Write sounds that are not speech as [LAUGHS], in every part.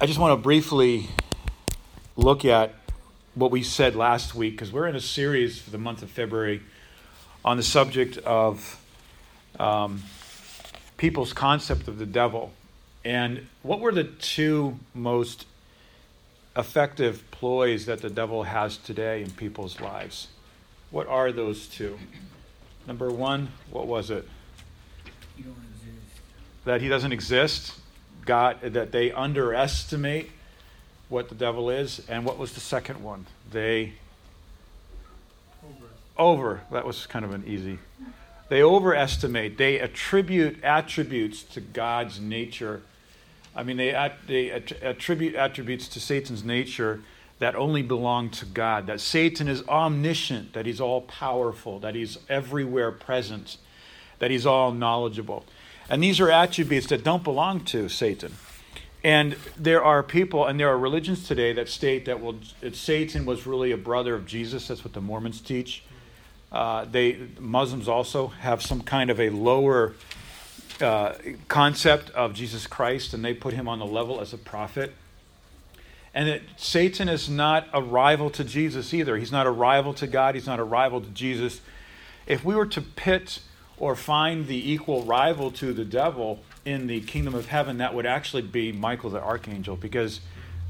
I just want to briefly look at what we said last week because we're in a series for the month of February on the subject of um, people's concept of the devil. And what were the two most effective ploys that the devil has today in people's lives? What are those two? Number one, what was it? That he doesn't exist. God that they underestimate what the devil is, and what was the second one? They over. over. That was kind of an easy. They overestimate. They attribute attributes to God's nature. I mean, they, they attribute attributes to Satan's nature that only belong to God. That Satan is omniscient, that he's all powerful, that he's everywhere present, that he's all knowledgeable. And these are attributes that don't belong to Satan. And there are people, and there are religions today that state that well, Satan was really a brother of Jesus. That's what the Mormons teach. Uh, they Muslims also have some kind of a lower uh, concept of Jesus Christ, and they put him on the level as a prophet. And that Satan is not a rival to Jesus either. He's not a rival to God. He's not a rival to Jesus. If we were to pit or find the equal rival to the devil in the kingdom of heaven, that would actually be Michael the archangel, because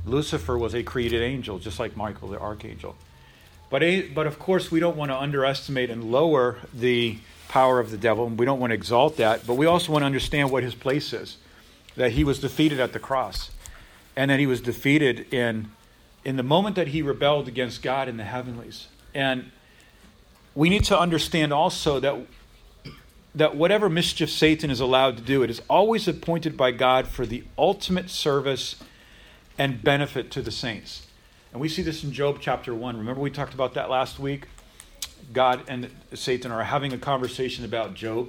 Lucifer was a created angel, just like Michael the archangel. But, but of course, we don't want to underestimate and lower the power of the devil, and we don't want to exalt that, but we also want to understand what his place is that he was defeated at the cross, and that he was defeated in, in the moment that he rebelled against God in the heavenlies. And we need to understand also that that whatever mischief Satan is allowed to do, it is always appointed by God for the ultimate service and benefit to the saints. And we see this in Job chapter 1. Remember, we talked about that last week? God and Satan are having a conversation about Job.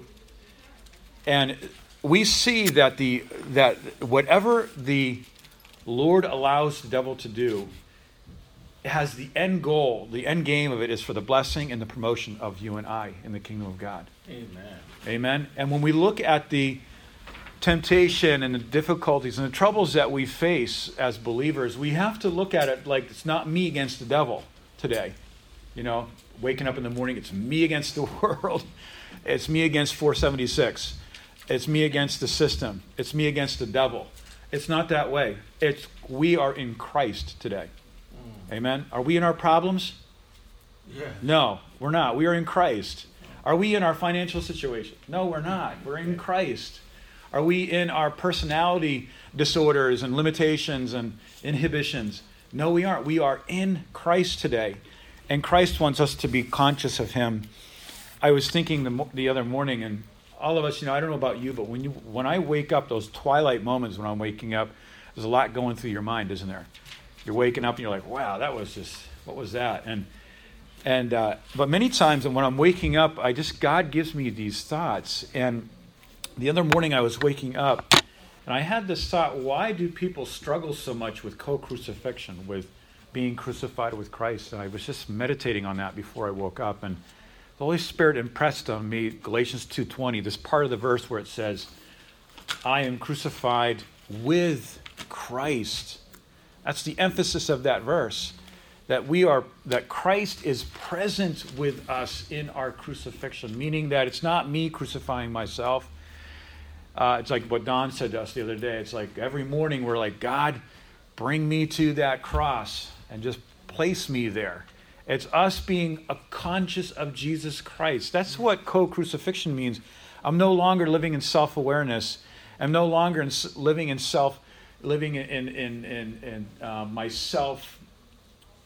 And we see that, the, that whatever the Lord allows the devil to do, has the end goal, the end game of it is for the blessing and the promotion of you and I in the kingdom of God. Amen. Amen. And when we look at the temptation and the difficulties and the troubles that we face as believers, we have to look at it like it's not me against the devil today. You know, waking up in the morning, it's me against the [LAUGHS] world. It's me against 476. It's me against the system. It's me against the devil. It's not that way. It's we are in Christ today. Mm. Amen. Are we in our problems? Yeah. No, we're not. We are in Christ. Are we in our financial situation? No, we're not. We're in Christ. Are we in our personality disorders and limitations and inhibitions? No, we aren't. We are in Christ today. And Christ wants us to be conscious of Him. I was thinking the, the other morning, and all of us, you know, I don't know about you, but when, you, when I wake up, those twilight moments when I'm waking up, there's a lot going through your mind, isn't there? You're waking up and you're like, wow, that was just, what was that? And and uh, but many times when I'm waking up, I just God gives me these thoughts. And the other morning I was waking up, and I had this thought: Why do people struggle so much with co-crucifixion, with being crucified with Christ? And I was just meditating on that before I woke up, and the Holy Spirit impressed on me Galatians 2:20, this part of the verse where it says, "I am crucified with Christ." That's the emphasis of that verse that we are that Christ is present with us in our crucifixion, meaning that it's not me crucifying myself. Uh, it's like what Don said to us the other day. It's like every morning we're like, God, bring me to that cross and just place me there. It's us being a conscious of Jesus Christ. That's what co-crucifixion means. I'm no longer living in self-awareness. I'm no longer in, living in self, living in in in, in, uh, myself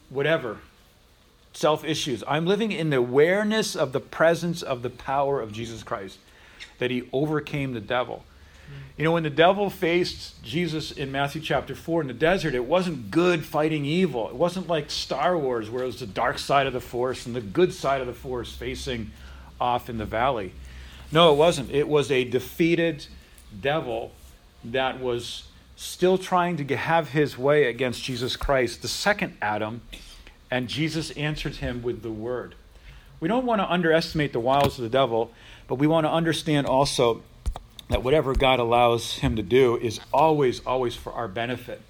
whatever, self issues. I'm living in the awareness of the presence of the power of Jesus Christ, that he overcame the devil. You know, when the devil faced Jesus in Matthew chapter 4 in the desert, it wasn't good fighting evil. It wasn't like Star Wars, where it was the dark side of the force and the good side of the force facing off in the valley. No, it wasn't. It was a defeated devil that was still trying to have his way against Jesus Christ, the second Adam, and Jesus answered him with the word. We don't want to underestimate the wiles of the devil, but we want to understand also that whatever God allows him to do is always, always for our benefit.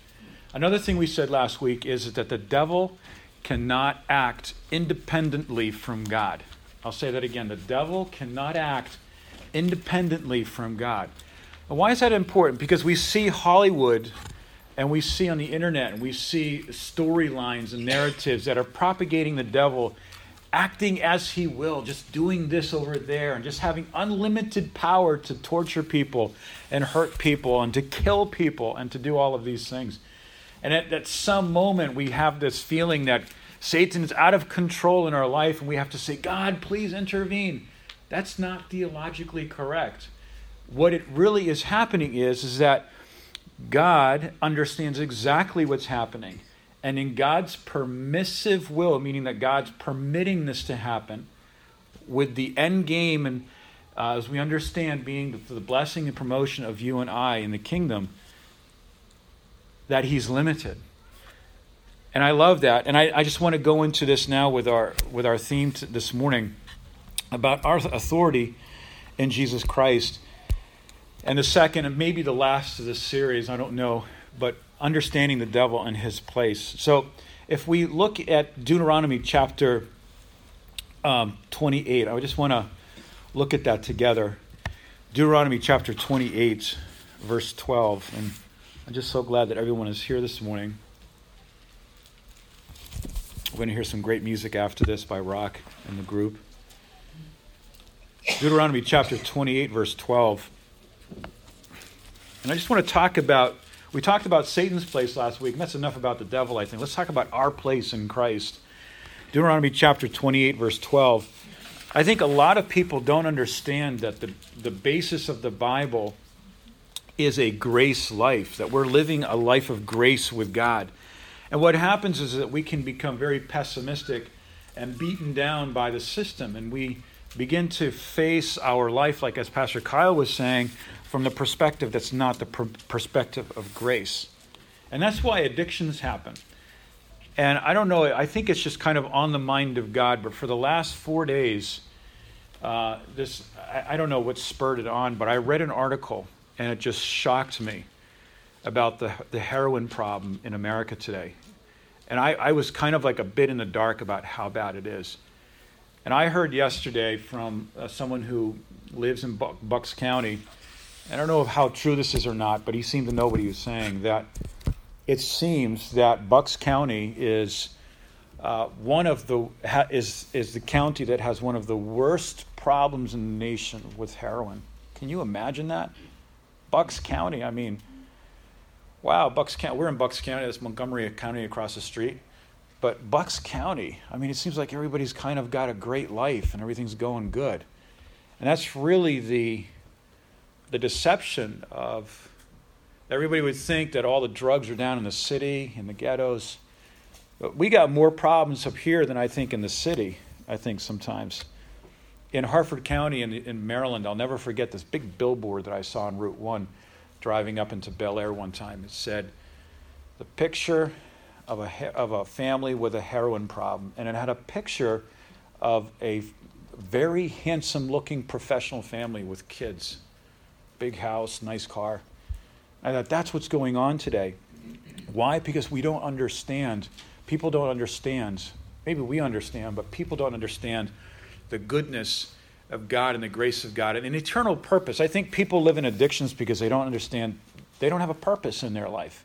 Another thing we said last week is that the devil cannot act independently from God. I'll say that again. The devil cannot act independently from God. And why is that important? Because we see Hollywood and we see on the internet and we see storylines and narratives that are propagating the devil acting as he will, just doing this over there, and just having unlimited power to torture people and hurt people and to kill people and to do all of these things. And at, at some moment, we have this feeling that Satan is out of control in our life, and we have to say, God, please intervene. That's not theologically correct. What it really is happening is, is that God understands exactly what's happening and in God's permissive will, meaning that God's permitting this to happen, with the end game, and uh, as we understand, being the, the blessing and promotion of you and I in the kingdom, that He's limited. And I love that. And I, I just want to go into this now with our with our theme t- this morning about our authority in Jesus Christ. And the second, and maybe the last of this series, I don't know, but understanding the devil and his place. So if we look at Deuteronomy chapter um, 28, I just want to look at that together. Deuteronomy chapter 28, verse 12. And I'm just so glad that everyone is here this morning. We're going to hear some great music after this by Rock and the group. Deuteronomy chapter 28, verse 12. And I just want to talk about we talked about Satan's place last week, and that's enough about the devil, I think. Let's talk about our place in Christ. Deuteronomy chapter 28, verse 12. I think a lot of people don't understand that the, the basis of the Bible is a grace life, that we're living a life of grace with God. And what happens is that we can become very pessimistic and beaten down by the system, and we begin to face our life, like as Pastor Kyle was saying, from the perspective that's not the per- perspective of grace. And that's why addictions happen. And I don't know, I think it's just kind of on the mind of God, but for the last four days, uh, this, I, I don't know what spurred it on, but I read an article and it just shocked me about the, the heroin problem in America today. And I, I was kind of like a bit in the dark about how bad it is. And I heard yesterday from uh, someone who lives in Bucks County I don't know how true this is or not, but he seemed to know what he was saying. That it seems that Bucks County is uh, one of the ha, is is the county that has one of the worst problems in the nation with heroin. Can you imagine that? Bucks County. I mean, wow, Bucks County. We're in Bucks County. That's Montgomery County across the street. But Bucks County. I mean, it seems like everybody's kind of got a great life and everything's going good, and that's really the the deception of everybody would think that all the drugs are down in the city, in the ghettos. But we got more problems up here than I think in the city, I think sometimes. In Harford County in, in Maryland, I'll never forget this big billboard that I saw on Route 1 driving up into Bel Air one time. It said, The picture of a, of a family with a heroin problem. And it had a picture of a very handsome looking professional family with kids big house, nice car. I thought that's what's going on today. Why? Because we don't understand. People don't understand. Maybe we understand, but people don't understand the goodness of God and the grace of God and an eternal purpose. I think people live in addictions because they don't understand, they don't have a purpose in their life.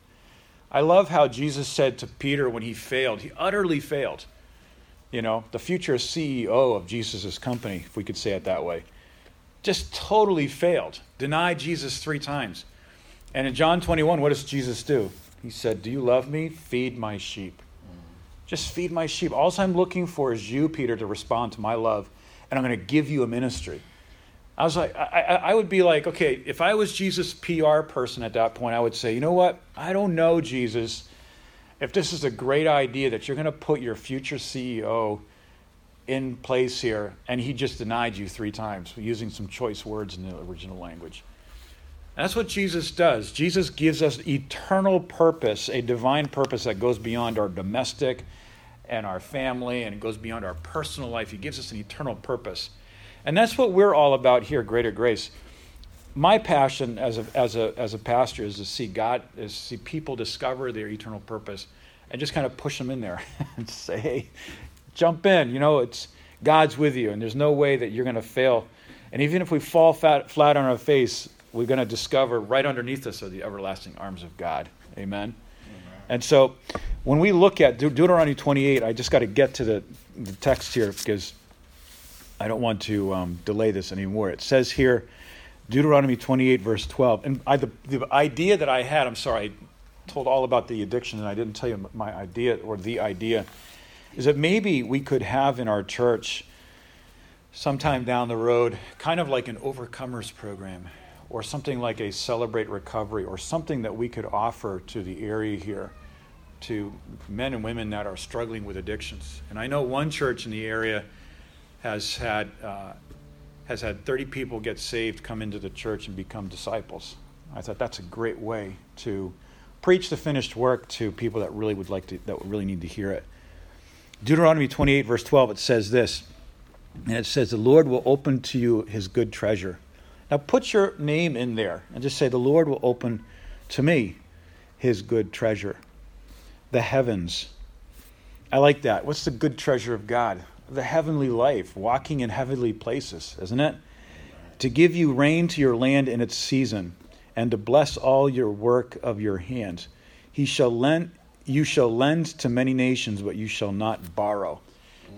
I love how Jesus said to Peter when he failed, he utterly failed. You know, the future CEO of Jesus' company, if we could say it that way just totally failed, denied Jesus three times. And in John 21, what does Jesus do? He said, Do you love me? Feed my sheep. Just feed my sheep. All I'm looking for is you, Peter, to respond to my love, and I'm going to give you a ministry. I was like, I, I, would be like, okay, if I was Jesus' PR person at that point, I would say, you know what? I don't know, Jesus, if this is a great idea that you're going to put your future CEO in place here, and he just denied you three times using some choice words in the original language. That's what Jesus does. Jesus gives us eternal purpose, a divine purpose that goes beyond our domestic and our family, and it goes beyond our personal life. He gives us an eternal purpose. And that's what we're all about here, Greater Grace. my passion as a, as a, as a pastor is to see God, is to see people discover their eternal purpose and just kind of push them in there [LAUGHS] and say, hey, jump in. You know, it's God's with you, and there's no way that you're going to fail. And even if we fall fat, flat on our face, we're going to discover right underneath us are the everlasting arms of God. Amen. Amen. And so when we look at De- Deuteronomy 28, I just got to get to the, the text here because I don't want to um, delay this anymore. It says here, Deuteronomy 28, verse 12. And I, the, the idea that I had, I'm sorry, I told all about the addiction and I didn't tell you my idea or the idea, is that maybe we could have in our church sometime down the road kind of like an overcomers program or something like a celebrate recovery or something that we could offer to the area here to men and women that are struggling with addictions. And I know one church in the area has had uh, has had 30 people get saved, come into the church, and become disciples. I thought that's a great way to preach the finished work to people that really would like to, that really need to hear it. Deuteronomy 28, verse 12, it says this, and it says, The Lord will open to you his good treasure. Now put your name in there and just say, The Lord will open to me his good treasure. The heavens. I like that. What's the good treasure of God? the heavenly life, walking in heavenly places, isn't it? To give you rain to your land in its season, and to bless all your work of your hands. He shall lend you shall lend to many nations, but you shall not borrow.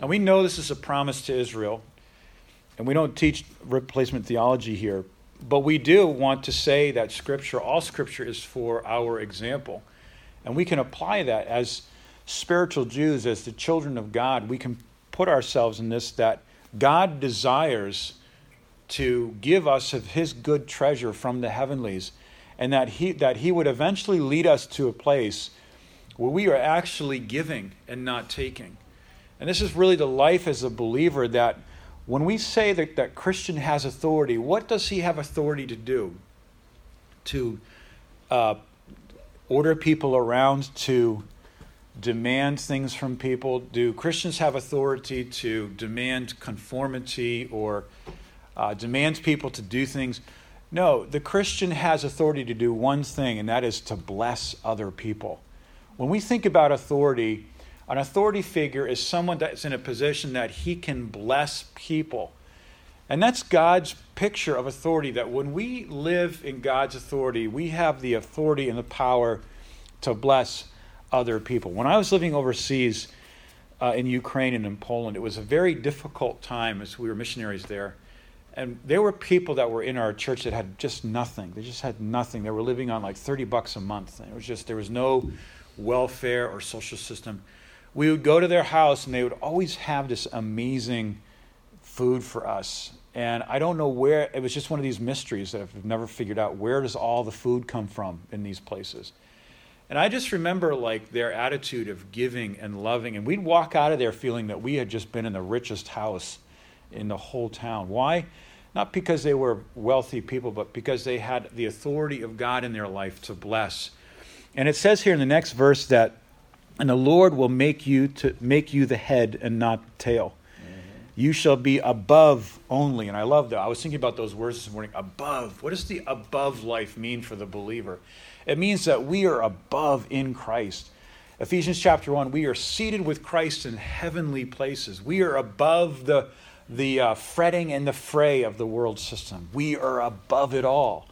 Now we know this is a promise to Israel, and we don't teach replacement theology here, but we do want to say that Scripture, all Scripture is for our example. And we can apply that as spiritual Jews, as the children of God. We can put ourselves in this that God desires to give us of his good treasure from the heavenlies and that he that he would eventually lead us to a place where we are actually giving and not taking. And this is really the life as a believer that when we say that, that Christian has authority, what does he have authority to do? To uh, order people around, to demand things from people? Do Christians have authority to demand conformity or uh, demand people to do things? No, the Christian has authority to do one thing, and that is to bless other people. When we think about authority, an authority figure is someone that's in a position that he can bless people. And that's God's picture of authority that when we live in God's authority, we have the authority and the power to bless other people. When I was living overseas uh, in Ukraine and in Poland, it was a very difficult time as we were missionaries there. And there were people that were in our church that had just nothing. They just had nothing. They were living on like 30 bucks a month. it was just, there was no welfare or social system. We would go to their house and they would always have this amazing food for us. And I don't know where, it was just one of these mysteries that I've never figured out. Where does all the food come from in these places? And I just remember like their attitude of giving and loving. And we'd walk out of there feeling that we had just been in the richest house in the whole town. Why? Not because they were wealthy people, but because they had the authority of God in their life to bless. And it says here in the next verse that, and the Lord will make you to make you the head and not the tail. Mm-hmm. You shall be above only. And I love that. I was thinking about those words this morning. Above. What does the above life mean for the believer? It means that we are above in Christ. Ephesians chapter 1, we are seated with Christ in heavenly places. We are above the, the uh, fretting and the fray of the world system. We are above it all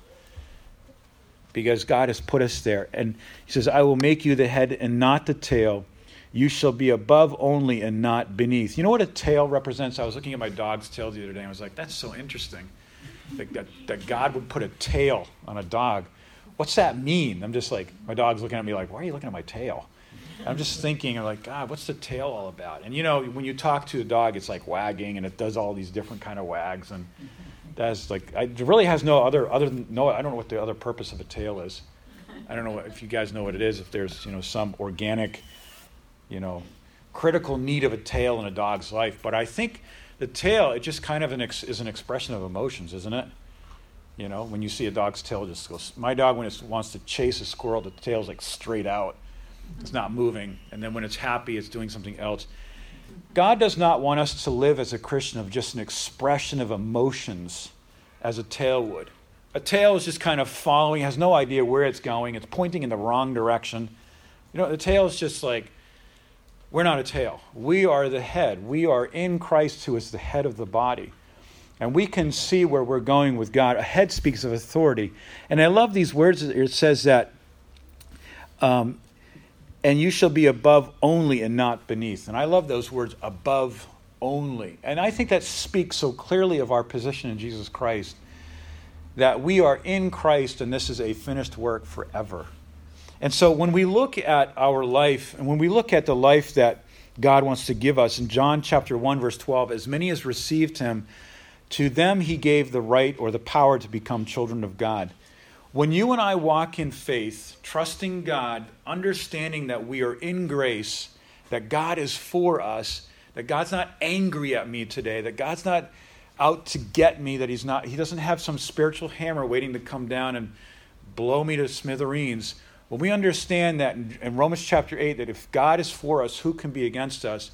because God has put us there. And He says, I will make you the head and not the tail. You shall be above only and not beneath. You know what a tail represents? I was looking at my dog's tail the other day. And I was like, that's so interesting. That, that, that God would put a tail on a dog what's that mean? I'm just like, my dog's looking at me like, why are you looking at my tail? I'm just thinking, like, God, what's the tail all about? And you know, when you talk to a dog, it's like wagging, and it does all these different kind of wags, and that's like, it really has no other other than no. I don't know what the other purpose of a tail is. I don't know if you guys know what it is. If there's you know some organic, you know, critical need of a tail in a dog's life, but I think the tail it just kind of an ex, is an expression of emotions, isn't it? You know, when you see a dog's tail just goes. My dog, when it wants to chase a squirrel, the tail's like straight out. It's not moving. And then when it's happy, it's doing something else. God does not want us to live as a Christian of just an expression of emotions as a tail would. A tail is just kind of following, has no idea where it's going. It's pointing in the wrong direction. You know, the tail is just like, we're not a tail. We are the head. We are in Christ, who is the head of the body. And we can see where we're going with God. A head speaks of authority. And I love these words. It says that, um, and you shall be above only and not beneath. And I love those words, above only. And I think that speaks so clearly of our position in Jesus Christ that we are in Christ and this is a finished work forever. And so when we look at our life and when we look at the life that God wants to give us in John chapter 1 verse 12 as many as received him to them he gave the right or the power to become children of God. When you and I walk in faith, trusting God, understanding that we are in grace, that God is for us, that God's not angry at me today, that God's not out to get me, that he's not he doesn't have some spiritual hammer waiting to come down and blow me to smithereens. When we understand that in, Romans chapter 8 that if God is for us, who can be against us?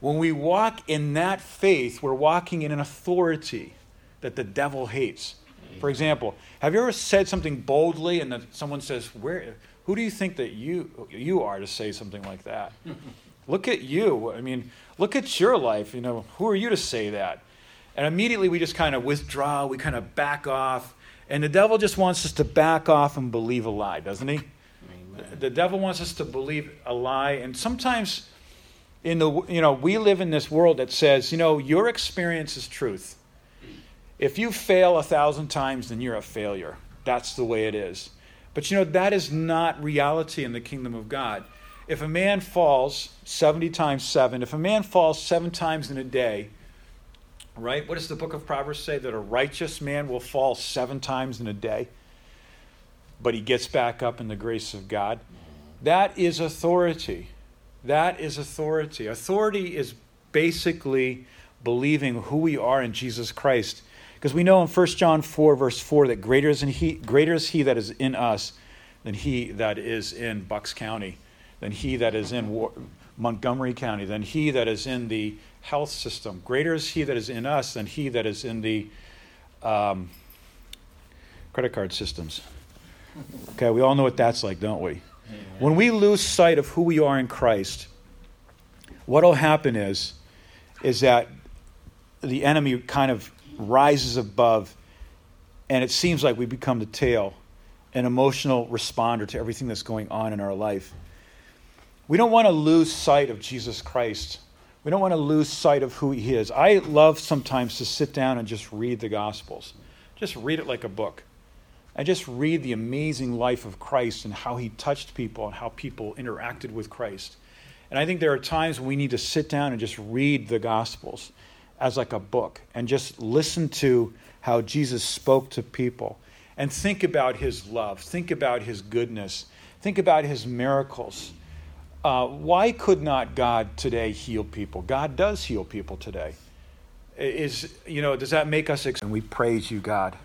When we walk in that faith, we're walking in an authority that the devil hates. For example, have you ever said something boldly and then someone says, "Where who do you think that you you are to say something like that?" [LAUGHS] look at you. I mean, look at your life, you know, who are you to say that? And immediately we just kind of withdraw, we kind of back off. And the devil just wants us to back off and believe a lie, doesn't he? Amen. The devil wants us to believe a lie. And sometimes in the you know, we live in this world that says, you know, your experience is truth. If you fail a thousand times, then you're a failure. That's the way it is. But you know, that is not reality in the kingdom of God. If a man falls 70 times 7, if a man falls seven times in a day, right? What does the book of Proverbs say? That a righteous man will fall seven times in a day, but he gets back up in the grace of God. That is authority. That is authority. Authority is basically believing who we are in Jesus Christ. Because we know in 1 John 4, verse 4, that greater is, he, greater is he that is in us than he that is in Bucks County, than he that is in War- Montgomery County, than he that is in the health system. Greater is he that is in us than he that is in the um, credit card systems. Okay, we all know what that's like, don't we? When we lose sight of who we are in Christ, what will happen is, is that the enemy kind of rises above, and it seems like we become the tail, an emotional responder to everything that's going on in our life. We don't want to lose sight of Jesus Christ. We don't want to lose sight of who he is. I love sometimes to sit down and just read the Gospels, just read it like a book. I just read the amazing life of Christ and how he touched people and how people interacted with Christ. And I think there are times when we need to sit down and just read the Gospels as like a book and just listen to how Jesus spoke to people and think about his love, think about his goodness, think about his miracles. Uh, why could not God today heal people? God does heal people today. Is you know, does that make us? Ex- and we praise you, God.